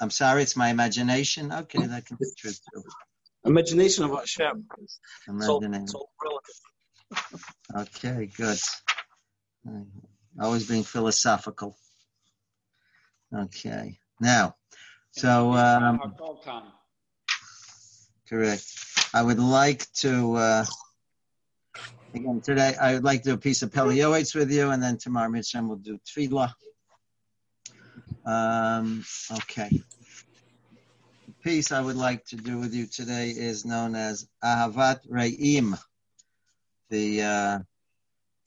I'm sorry, it's my imagination. Okay, that can be true too. Imagination of Hashem. Imagination. So, so okay, good. Always being philosophical. Okay, now, so um, correct. I would like to. Uh, Again, today I would like to do a piece of Pele Yoetz with you, and then tomorrow Mitzvah will do Tefillah. Um, okay. The piece I would like to do with you today is known as Ahavat Re'im, the, uh,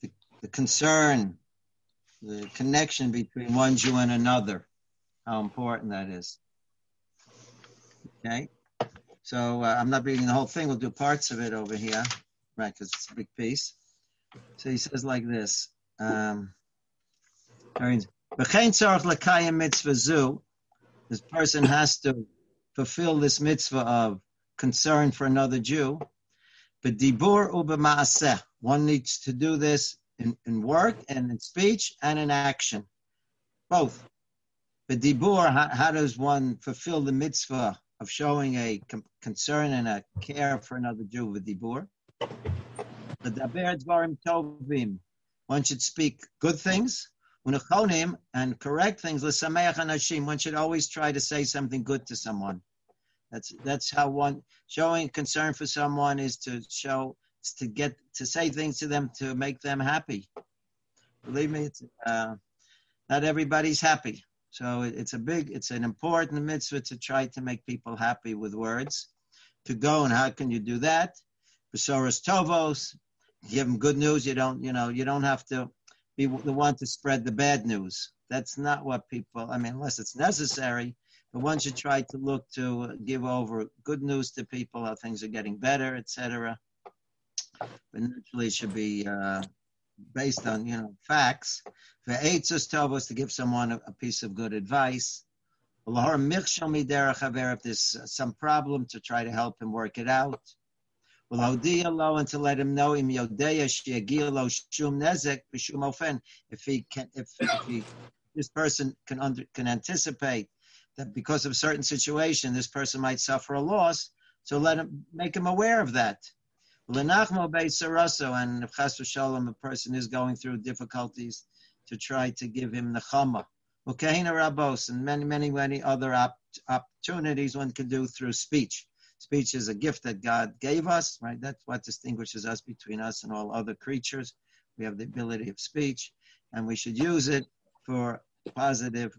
the, the concern, the connection between one Jew and another, how important that is. Okay? So uh, I'm not reading the whole thing, we'll do parts of it over here right? Because it's a big piece. So he says like this. Um, this person has to fulfill this mitzvah of concern for another Jew. But dibur uba One needs to do this in, in work and in speech and in action. Both. But dibur, how, how does one fulfill the mitzvah of showing a com- concern and a care for another Jew with dibur? The One should speak good things, and correct things. One should always try to say something good to someone. That's that's how one showing concern for someone is to show is to get to say things to them to make them happy. Believe me, uh, not everybody's happy. So it's a big, it's an important mitzvah to try to make people happy with words. To go and how can you do that? Besoros Tovos, give them good news. You don't, you know, you don't have to be the one to spread the bad news. That's not what people. I mean, unless it's necessary, but one should try to look to give over good news to people, how things are getting better, etc. But naturally, it should be uh, based on you know facts. For eitzos tovos to give someone a, a, piece of good advice. If there's some problem, to try to help him work it out to let him know. If he can, if, if he, this person can under, can anticipate that because of a certain situation, this person might suffer a loss. So let him make him aware of that. And if Chas Shalom, a person is going through difficulties, to try to give him nechama. Rabos, and many, many, many other op- opportunities one can do through speech. Speech is a gift that God gave us, right? That's what distinguishes us between us and all other creatures. We have the ability of speech, and we should use it for positive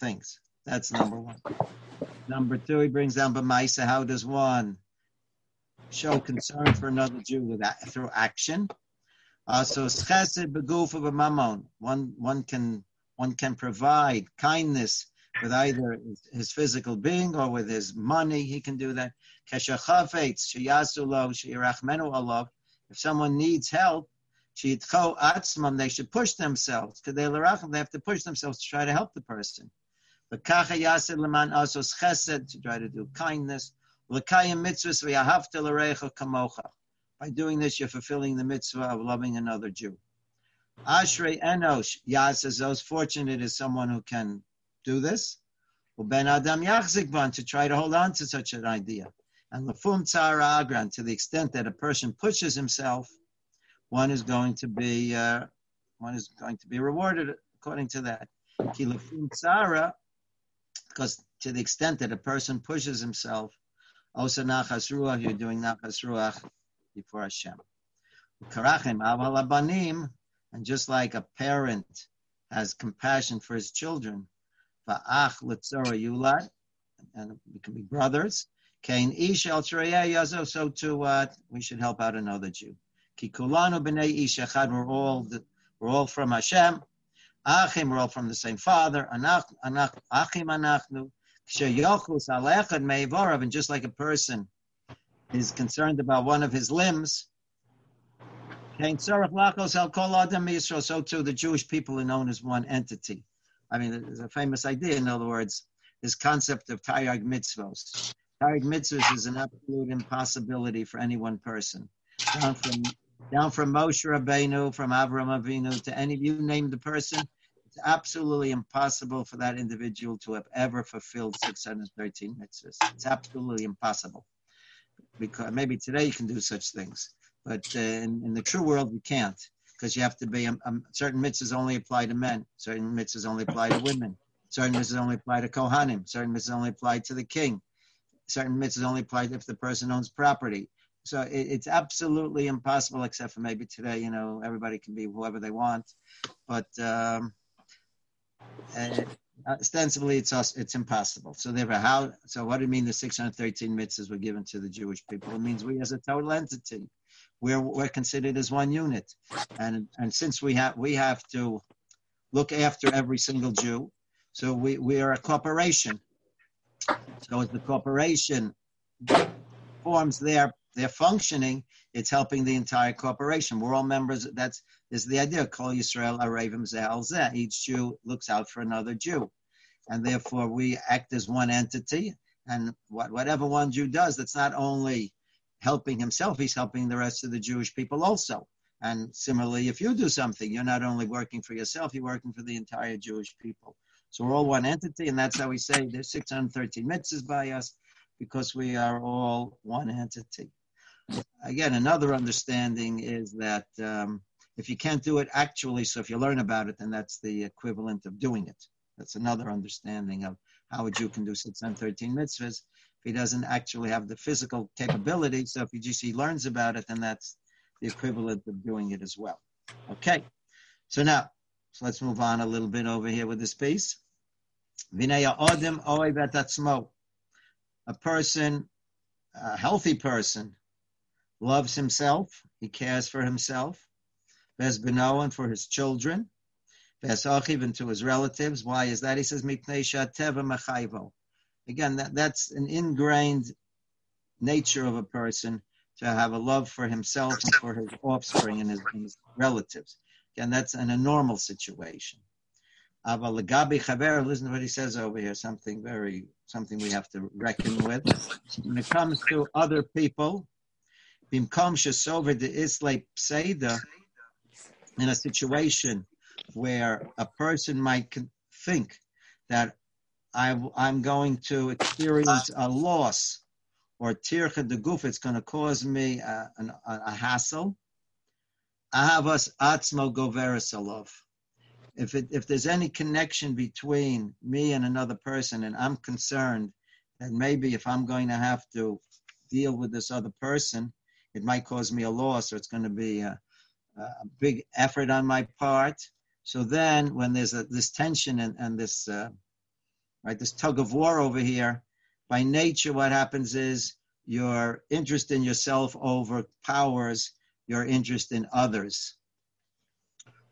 things. That's number one. Number two, he brings down Bamaisa. How does one show concern for another Jew with through action? Uh, so chesed beguf of a mammon. One one can one can provide kindness with either his physical being or with his money. He can do that. If someone needs help, they should push themselves. They have to push themselves to try to help the person. To try to do kindness. By doing this, you're fulfilling the mitzvah of loving another Jew. Ashrei Enosh, Yah says, those fortunate is someone who can do this. Ben Adam Yachzik to try to hold on to such an idea. And Lafum Tzara Agran, to the extent that a person pushes himself, one is going to be uh, one is going to be rewarded according to that. Ki Lafum Tzara, because to the extent that a person pushes himself, Osa Nachas Ruach, you're doing Nachas Ruach before Hashem. Karachim Aval Abanim, and just like a parent has compassion for his children, Va'ach Litzora Yulad, and we can be brothers. Kain Ish El Yazo, so too we should help out another Jew. Kikulanu b'nei Ish Echad, we're all, we're all from Hashem. Achim, we're all from the same father. Anach, anach, achim anachnu. Kshayochus alechad meivorav, and just like a person is concerned about one of his limbs, so too the Jewish people are known as one entity. I mean, there's a famous idea, in other words, this concept of Taryag mitzvos. Taryag mitzvos is an absolute impossibility for any one person. Down from down from Moshe Rabbeinu, from Avram Avinu to any of you name the person, it's absolutely impossible for that individual to have ever fulfilled 613 mitzvahs. It's absolutely impossible. Because maybe today you can do such things, but uh, in, in, the true world you can't, because you have to be. Um, um, certain mitzvahs only apply to men. Certain mitzvahs only apply to women. Certain mitzvahs only apply to kohanim. Certain mitzvahs only apply to the king. Certain mitzvahs only apply if the person owns property. So it, it's absolutely impossible, except for maybe today. You know, everybody can be whoever they want, but um, uh, ostensibly it's us, it's impossible. So therefore, how? So what do you mean the 613 mitzvahs were given to the Jewish people? It means we as a total entity, we're we're considered as one unit, and and since we have we have to look after every single Jew, so we we are a corporation. So as the corporation forms their their functioning, it's helping the entire corporation. We're all members. That's is the idea. Kol Yisrael Arevim Each Jew looks out for another Jew, and therefore we act as one entity. And what, whatever one Jew does, that's not only helping himself; he's helping the rest of the Jewish people also. And similarly, if you do something, you're not only working for yourself; you're working for the entire Jewish people. So we're all one entity, and that's how we say there's 613 mitzvahs by us, because we are all one entity again, another understanding is that um, if you can't do it actually, so if you learn about it, then that's the equivalent of doing it. That's another understanding of how a Jew can do 613 mitzvahs. He doesn't actually have the physical capability, so if he just he learns about it, then that's the equivalent of doing it as well. Okay, so now, so let's move on a little bit over here with this piece. Vinaya odim A person, a healthy person, loves himself, he cares for himself, Vesbeno and for his children, Vesachiv and to his relatives. Why is that? He says, Teva Again, that, that's an ingrained nature of a person to have a love for himself and for his offspring and his, his relatives. Again, that's in a normal situation. Avalagabi Chaver, listen to what he says over here, something very, something we have to reckon with. When it comes to other people, in a situation where a person might think that I, am going to experience a loss or tircha de guf, it's going to cause me a, a, a hassle. Ahavas atzmo goveres alov. If, it, if there's any connection between me and another person, and I'm concerned that maybe if I'm going to have to deal with this other person, it might cause me a loss or it's going to be a, a big effort on my part. So then when there's a, this tension and, and this, uh, right, this tug of war over here, by nature, what happens is your interest in yourself overpowers your interest in others.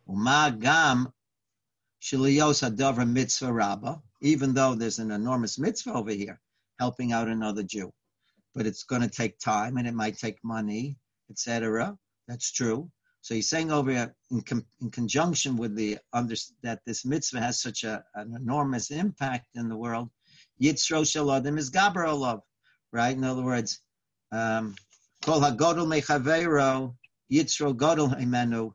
Umagam mitzvah even though there's an enormous mitzvah over here, helping out another Jew but it's going to take time and it might take money, etc. That's true. So he's saying over here, in, com- in conjunction with the under, that this mitzvah has such a, an enormous impact in the world, Yitzro Shaladim is Gabra love, right? In other words, um, Kol HaGodol Mechaveiro, Yitzro Godol Himenu.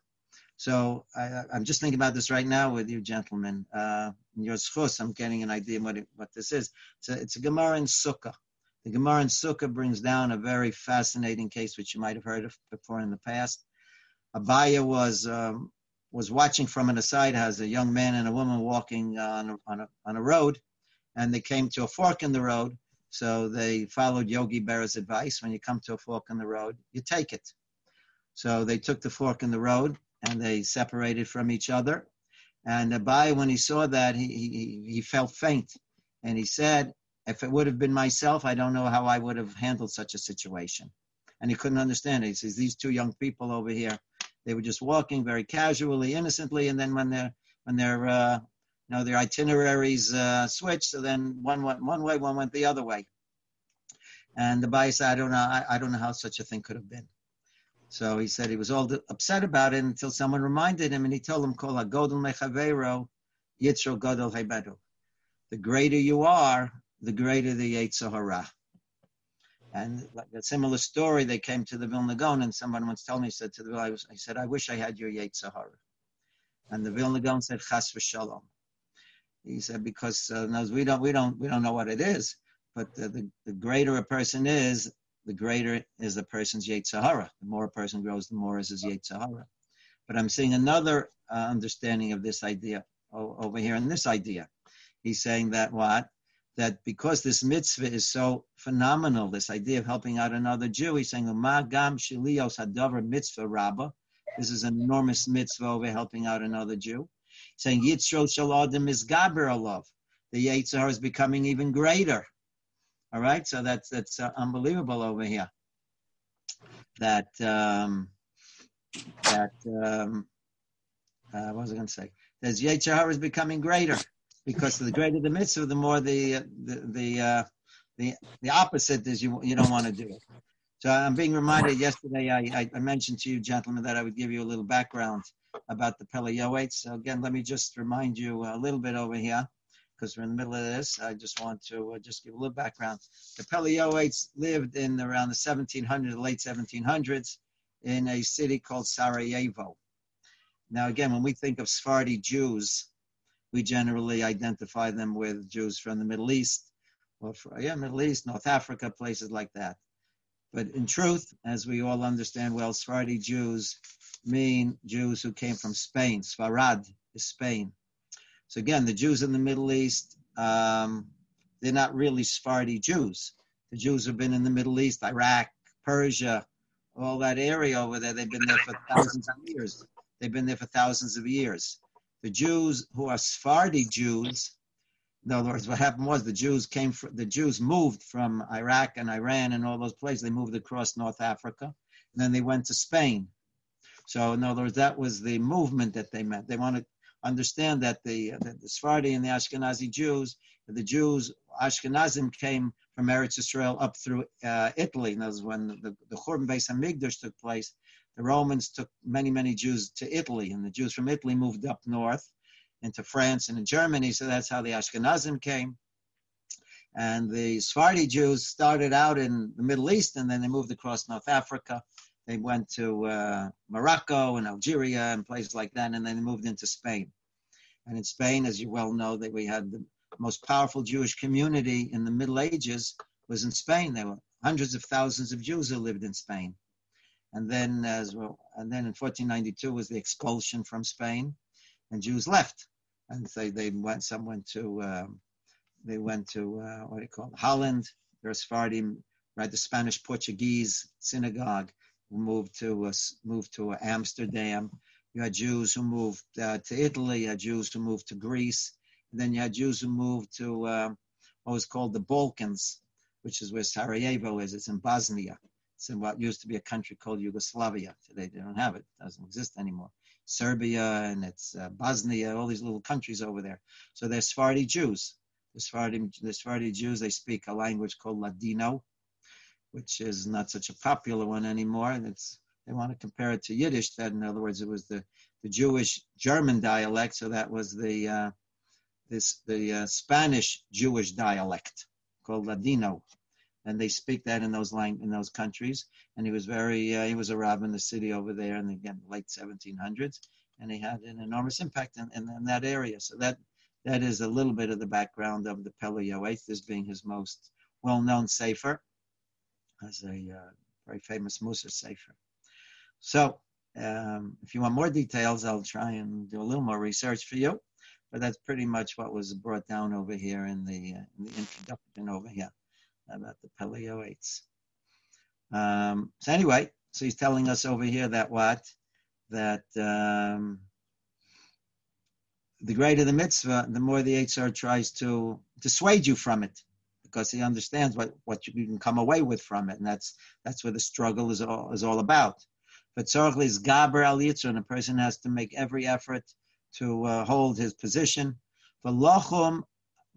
So I, am just thinking about this right now with you gentlemen. Uh, in your schus, I'm getting an idea what it, what this is. A, it's a Gemara in Sukkah. The Gemara in Sukkah brings down a very fascinating case, which you might have heard of before in the past. Abaye was um, was watching from an aside as a young man and a woman walking on a, on a, on a road, and they came to a fork in the road. So they followed Yogi Berra's advice: when you come to a fork in the road, you take it. So they took the fork in the road and they separated from each other. And Abaye, when he saw that, he, he, he felt faint, and he said, if it would have been myself, I don't know how I would have handled such a situation. And he couldn't understand it. He says, These two young people over here, they were just walking very casually, innocently, and then when their when their uh, you know their itineraries uh, switched, so then one went one way, one went the other way. And the Bai said, I don't know, I, I don't know how such a thing could have been. So he said he was all upset about it until someone reminded him, and he told him, "Kol hagodol mechavero, yitzro godol hebedu." The greater you are, the greater the Yetzer Hara. And like a similar story, they came to the Vilna Gaon, and someone once told me, said to the was, I said, I wish I had your Yetzer Hara. And the Vilna Gaon said chas v'shalom. He said because uh, we don't we don't we don't know what it is, but the, the, the greater a person is, the greater is the person's Yetzer Hara. The more a person grows, the more is his Yetzer Hara. But I'm seeing another uh, understanding of this idea over here in this idea. He's saying that what? That because this mitzvah is so phenomenal, this idea of helping out another Jew, he's saying, Ma gam shilios hadavar mitzvah rabba. This is an enormous mitzvah over helping out another Jew. He's saying yitzro shaladim is gaber alav. The Yetzer Hara is becoming even greater. All right, so that's that's uh, unbelievable over here. That um, that um, uh, what was I going to say? There's Yetzer Hara is becoming greater because the greater the mitzvah, the more the the the uh, the, the opposite is you you don't want to do it. So I'm being reminded. Yesterday, I, I mentioned to you, gentlemen, that I would give you a little background about the Pele Yoetz. So again, let me just remind you a little bit over here because we're in the middle of this. I just want to uh, just give a little background. The Pele Yoetz lived in around the 1700s, the late 1700s, in a city called Sarajevo. Now, again, when we think of Sephardi Jews, we generally identify them with Jews from the Middle East, or for, yeah, Middle East, North Africa, places like that. But in truth, as we all understand well, Sephardi Jews mean Jews who came from Spain. Sfarad is Spain. So again, the Jews in the Middle East, um, they're not really Sephardi Jews. The Jews have been in the Middle East, Iraq, Persia, all that area over there. They've been there for thousands of years. They've been there for thousands of years. The Jews who are Sephardi Jews, in other words, what happened was the Jews came from, the Jews moved from Iraq and Iran and all those places. They moved across North Africa, and then they went to Spain. So in other words, that was the movement that they meant. They wanted to understand that the, the, the Sephardi and the Ashkenazi Jews, the Jews, Ashkenazim came from Eretz Israel up through uh, Italy. And that was when the, the Churban Beis Hamikdash took place. The Romans took many, many Jews to Italy, and the Jews from Italy moved up north into France and in Germany. So that's how the Ashkenazim came. And the Sephardi Jews started out in the Middle East, and then they moved across North Africa. They went to uh, Morocco and Algeria and places like that, and then they moved into Spain. And in Spain, as you well know, that we had the most powerful Jewish community in the Middle Ages was in Spain. There were hundreds of thousands of Jews who lived in Spain. And then, as well, and then in 1492 was the expulsion from Spain, and Jews left, and so they went. Some went to, um, they went to uh, what do you call it, Holland. There's Sephardim, right? The Spanish Portuguese synagogue moved to uh, moved to Amsterdam. You had Jews who moved uh, to Italy. You had Jews who moved to Greece. And then you had Jews who moved to uh, what was called the Balkans, which is where Sarajevo is. It's in Bosnia. It's in what used to be a country called Yugoslavia. Today they don't have it. It doesn't exist anymore. Serbia and it's uh, Bosnia, all these little countries over there. So they're Sephardi Jews. The Sephardi, the Sephardi Jews, they speak a language called Ladino, which is not such a popular one anymore. And it's they want to compare it to Yiddish. That, in other words, it was the, the Jewish German dialect. So that was the uh, this the uh, Spanish Jewish dialect called Ladino, and they speak that in those in those countries. And he was very uh, he was a rabbi in the city over there in the again, late 1700s, and he had an enormous impact in, in, in, that area. So that that is a little bit of the background of the Pele Yoetz, this being his most well-known sefer as a uh, very famous mussar sefer. So um, if you want more details, I'll try and do a little more research for you. But that's pretty much what was brought down over here in the, uh, in the introduction over here about the Yoetz. Um, so anyway, so he's telling us over here that what? That um, the greater the mitzvah, the more the Yitzhar tries to dissuade you from it because he understands what, what you can come away with from it. And that's that's where the struggle is all, is all about. But tzorach is gaber al yitzur, a person has to make every effort to uh, hold his position. V'lochum,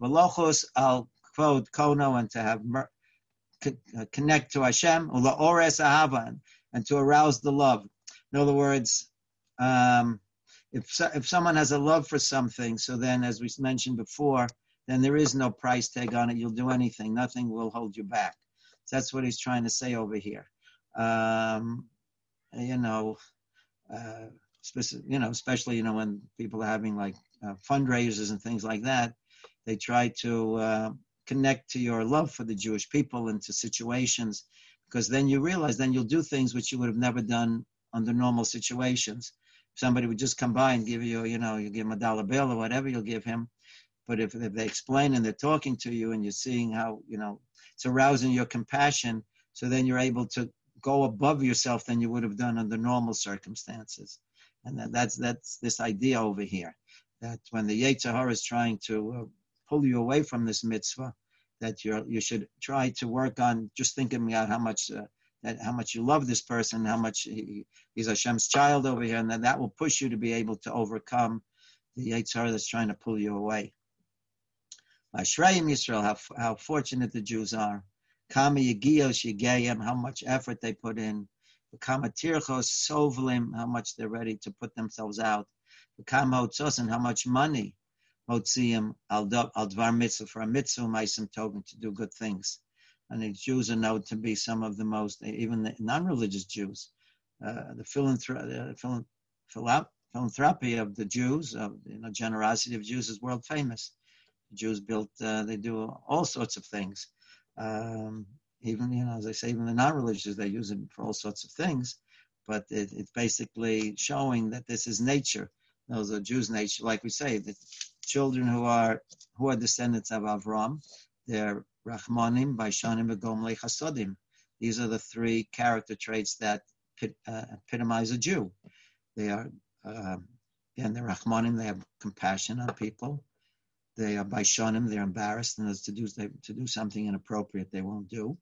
v'lochus al kvod kono, and to have mer- uh, connect to Hashem, ulaores ahava, and to arouse the love. In other words, um, if so, if someone has a love for something, so then, as we mentioned before, then there is no price tag on it. You'll do anything; nothing will hold you back. So that's what he's trying to say over here. Um, you know, uh, you know, especially you know when people are having like uh, fundraisers and things like that, they try to uh, connect to your love for the Jewish people into situations, because then you realize then you'll do things which you would have never done under normal situations. Somebody would just come by and give you, you know, you give him a dollar bill or whatever you'll give him. But if, if they explain and they're talking to you and you're seeing how, you know, it's arousing your compassion, so then you're able to go above yourself than you would have done under normal circumstances. And that, that's that's this idea over here that when the Yetzer Hara is trying to uh, pull you away from this mitzvah, that you you should try to work on just thinking about how much uh, that how much you love this person, how much he, he's Hashem's child over here, and then that will push you to be able to overcome the Yetzer Hara that's trying to pull you away. Ashrayim Yisrael, how, how fortunate the Jews are. Kama Yigiyos Yigayim, how much effort they put in. Kama Tirchos Sovlim, how much they're ready to put themselves out. Kama Otzosin, how much money Motziim al Dvar Mitzvah for a mitzvah, Maisim Tobin, to do good things. And the Jews are known to be some of the most, even the non-religious Jews, uh, the philanthro- philanthropy of the Jews, of you know, generosity of Jews is world famous. Jews built, uh, they do all sorts of things. Um, even, you know, as I say, even the non-religious, they use it for all sorts of things. But it, it's basically showing that this is nature. Those are Jews' nature, like we say, the children who are who are descendants of Avram, they're Rachmanim, Baishanim, and Gomlei Chasodim. These are the three character traits that uh, epitomize a Jew. They are, uh, again, they're Rachmanim, they have compassion on people. They are Baishanim, they're embarrassed, and to do, to do something inappropriate, they won't do.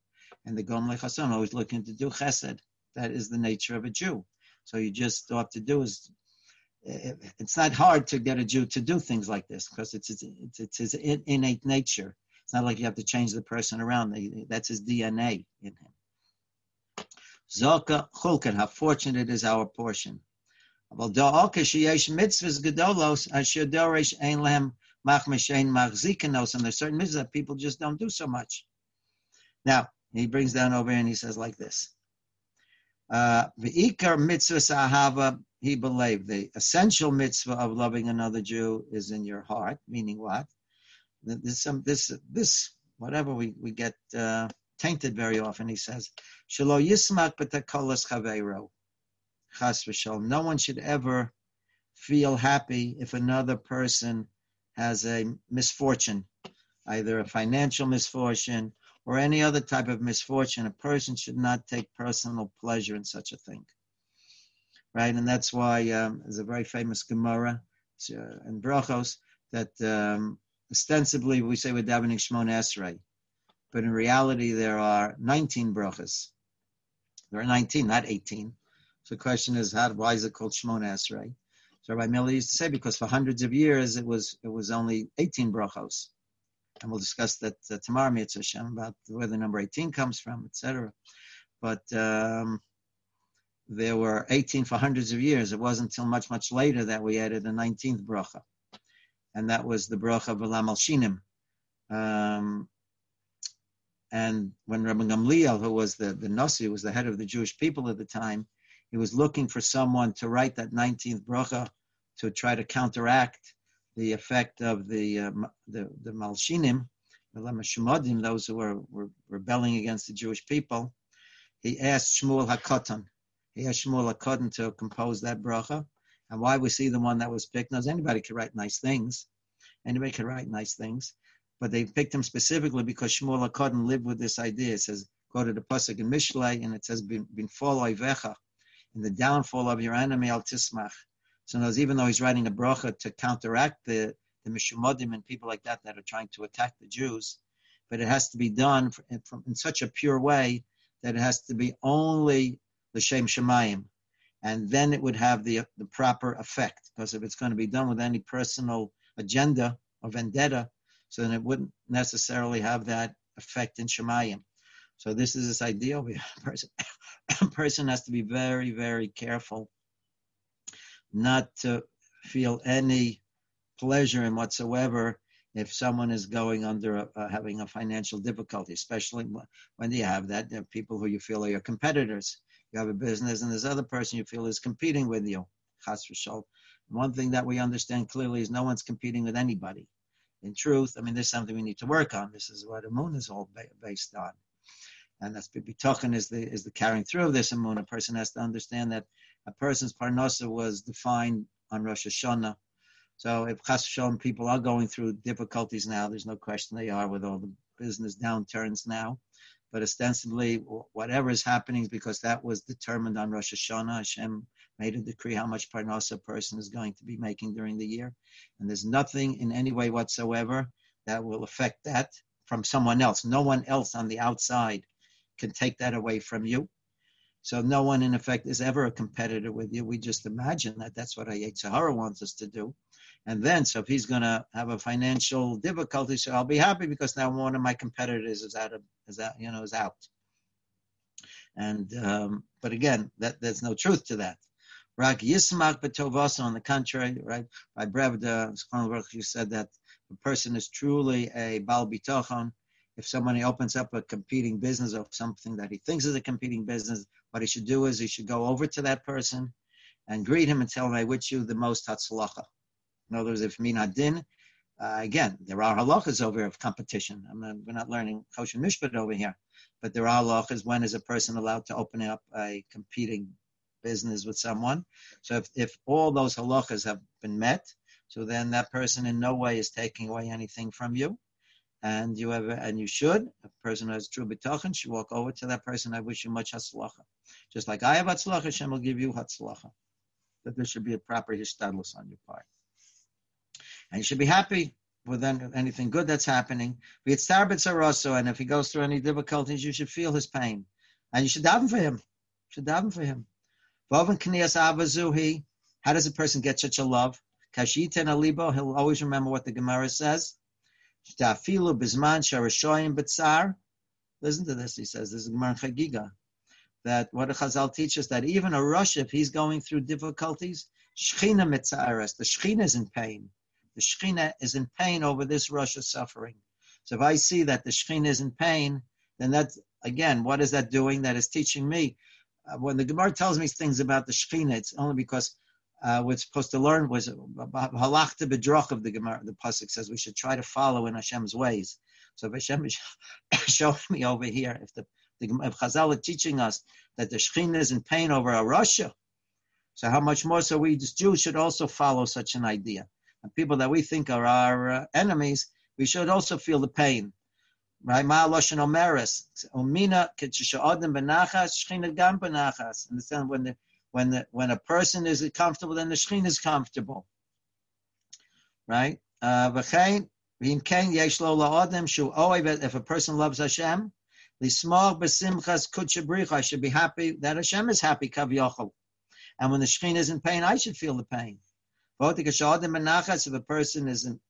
And the Gomlei Chasodim, always looking to do chesed. That is the nature of a Jew. So you just have to do is it's not hard to get a Jew to do things like this because it's, it's, it's his innate nature. It's not like you have to change the person around. That's his DNA in him. Zoka chulkan, how fortunate is our portion. And there's certain mitzvahs that people just don't do so much. Now, he brings down over and he says like this. Uh, he believed. The essential mitzvah of loving another Jew is in your heart, meaning what? This, some, this, this, whatever we, we get uh, tainted very often, he says, Shalo yismak b'takolas chaveiro. Chas v'shal. No one should ever feel happy if another person has a misfortune, either a financial misfortune or any other type of misfortune. A person should not take personal pleasure in such a thing right? And that's why um, there's a very famous Gemara uh, in Brachos that um, ostensibly we say we're davening Shmon Esrei, but in reality there are 19 brachas. There are 19, not 18. So the question is, how, why is it called Shmon Esrei? So Rabbi Miller used to say because for hundreds of years it was it was only 18 brachos, and we'll discuss that uh, tomorrow, Mitzvah Hashem, about where the number 18 comes from, etc. But um, there were 18 for hundreds of years. It wasn't until much, much later that we added the 19th bracha. And that was the bracha of Elam al Shinim. Um, and when Rabbi Gamliel, who was the, the Nasi, was the head of the Jewish people at the time, he was looking for someone to write that 19th bracha to try to counteract the effect of the uh, the, the Malshinim, the those who were, were rebelling against the Jewish people. He asked Shmuel HaKatan, he Shmuel HaKatan to compose that bracha. And why we see the one that was picked? Knows anybody could write nice things. Anybody could write nice things. But they picked him specifically because Shmuel HaKatan lived with this idea. It says, go to the Pasuk in Mishlei, and it says, bin oivecha, in the downfall of your enemy, al tismach. So knows, even though he's writing a bracha to counteract the, the Mishumodim and people like that that are trying to attack the Jews, but it has to be done in such a pure way that it has to be only l'shem shemayim, and then it would have the the proper effect. Because if it's going to be done with any personal agenda or vendetta, so then it wouldn't necessarily have that effect in shemayim. So this is this idea a person. person has to be very, very careful not to feel any pleasure in whatsoever if someone is going under a, uh, having a financial difficulty, especially when you have that, people who you feel are your competitors you have a business and this other person you feel is competing with you. One thing that we understand clearly is no one's competing with anybody. In truth, I mean, there's something we need to work on. This is what moon is all based on. And that's Bitochen is the is the carrying through of this moon. A person has to understand that a person's parnasa was defined on Rosh Hashanah. So if Chas Shalom people are going through difficulties now, there's no question they are with all the business downturns now. But ostensibly, whatever is happening because that was determined on Rosh Hashanah. Hashem made a decree how much parnasa a person is going to be making during the year. And there's nothing in any way whatsoever that will affect that from someone else. No one else on the outside can take that away from you. So no one, in effect, is ever a competitor with you. We just imagine that that's what Yetzer Hara wants us to do. And then, so if he's going to have a financial difficulty, so I'll be happy because now one of my competitors is out of, is out, you know, is out. And um, but again, that there's no truth to that. Rak Yismak Betovasa, on the contrary, right? By Brevda, you said that a person is truly a Bal Bitochon. If somebody opens up a competing business or something that he thinks is a competing business, what he should do is he should go over to that person and greet him and tell him, I wish you the most Hatzlacha. In other words, if Minadin, uh, again, there are halachas over of competition. Mean, we're not learning Choshen Mishpat over here, but there are halachas. When is a person allowed to open up a competing business with someone. So if, if all those halachas have been met, so then that person in no way is taking away anything from you. And you have, and you should. A person who has true bitachon should walk over to that person. I wish you much hatzlacha. Just like I have hatzlacha, Hashem will give you hatzlacha. That there should be a proper hishtadlus on your part. And you should be happy with anything good that's happening. And if he goes through any difficulties, you should feel his pain. And you should daven for him. You should daven for him. How does a person get such a love? Kashita alibo, he'll always remember what the Gemara says. Listen to this, he says, this is Gemara Chagiga. That what the Chazal teaches that even a rasha, if he's going through difficulties, Shechina mitzares, the Shechina is in pain. The Shechina is in pain over this rasha suffering. So if I see that the Shechina is in pain, then that's, again, what is that doing? That is teaching me uh, when the Gemara tells me things about the Shekhinah, it's only because uh, we're supposed to learn was halachta bedroch of the Gemara. The pasuk says we should try to follow in Hashem's ways. So if Hashem is showing me over here, if the, if Chazal are teaching us that the Shekhinah is in pain over a rasha, so how much more so we Jews should also follow such an idea. And people that we think are our uh, enemies, we should also feel the pain right? Kitchisha'odim benachas, benachas. Understand when the when the when a person is comfortable, then the shchina is comfortable, right? Uh. If a person loves Hashem. I should be happy that Hashem is happy And when the shchina is in pain, I should feel the pain. If a person is in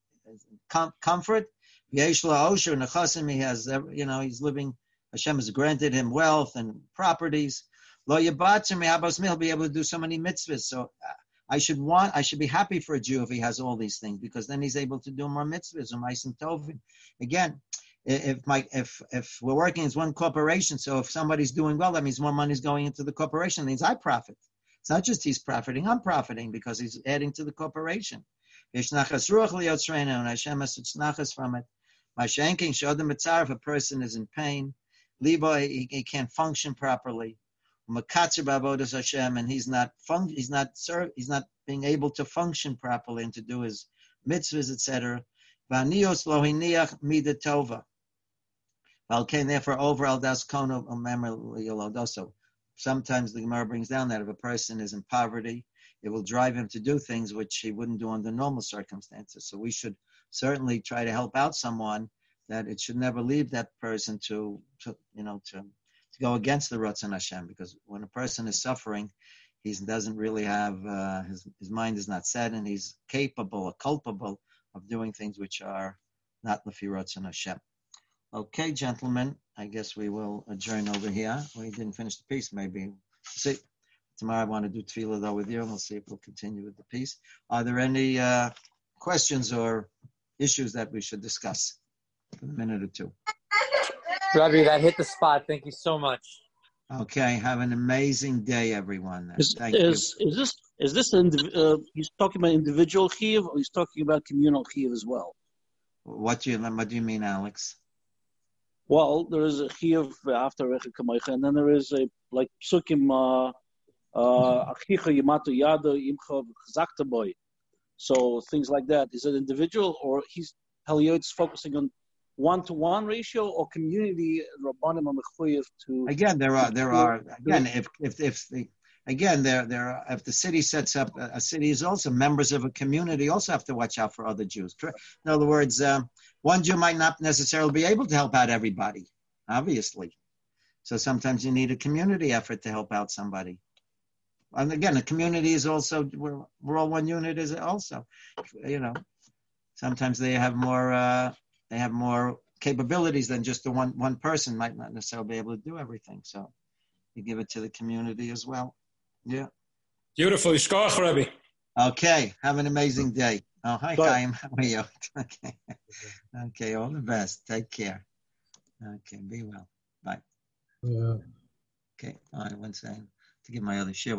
comfort, Yeshla Osher Nechasim, he has, you know, he's living, Hashem has granted him wealth and properties. Lo he'll be able to do so many mitzvahs. So uh, I should want, I should be happy for a Jew if he has all these things, because then he's able to do more mitzvahs, or tovim. Again, if my if if we're working as one corporation, so if somebody's doing well, that means more money is going into the corporation. That means I profit. It's not just he's profiting; I'm profiting because he's adding to the corporation. And Hashem has from it. Mashenkin Shodim Mitzar, if a person is in pain, Levi, he, he can't function properly. Hashem, and he's not fun, he's not serve, he's not being able to function properly and to do his mitzvahs, etc. Vanios lohiniach midatova. Valkain, therefore, over al das kono um, also. Sometimes the Gemara brings down that if a person is in poverty, it will drive him to do things which he wouldn't do under normal circumstances. So we should certainly try to help out someone, that it should never leave that person to, to you know, to, to go against the Ratzon Hashem, because when a person is suffering, he doesn't really have, uh, his, his mind is not set, and he's capable or culpable of doing things which are not Lefi Ratzon Hashem. Okay, gentlemen, I guess we will adjourn over here. We didn't finish the piece, maybe. See, tomorrow I want to do tefillah though with you, and we'll see if we'll continue with the piece. Are there any uh, questions or issues that we should discuss for a minute or two. Rabbi, that hit the spot. Thank you so much. Okay, have an amazing day, everyone. Is, Thank is, is this is this indiv- uh, he's talking about individual chiyuv or he's talking about communal chiyuv as well? What do you what do you mean, Alex? Well, there is a chiyuv after recha kamaycha, and then there is a like psukim uh, uh, achicha yamato yado imcha chazakta boy. So things like that. Is it individual or he's Heliot's focusing on one to one ratio or community rabbanim to Again, there are there are again if if if the again there there are, if the city sets up a city is also members of a community also have to watch out for other Jews. In other words, um, one Jew might not necessarily be able to help out everybody, obviously. So sometimes you need a community effort to help out somebody. And again, a community is also we're, we're all one unit. Is it also, you know, sometimes they have more uh, they have more capabilities than just the one one person might not necessarily be able to do everything. So you give it to the community as well. Yeah. Beautiful. Yishkoach, Rebbe. Okay. Have an amazing day. Oh, hi, Bye. Chaim. How are you? Okay. Okay. All the best. Take care. Okay. Be well. Bye. Yeah. Okay. All right. One second to give my other share.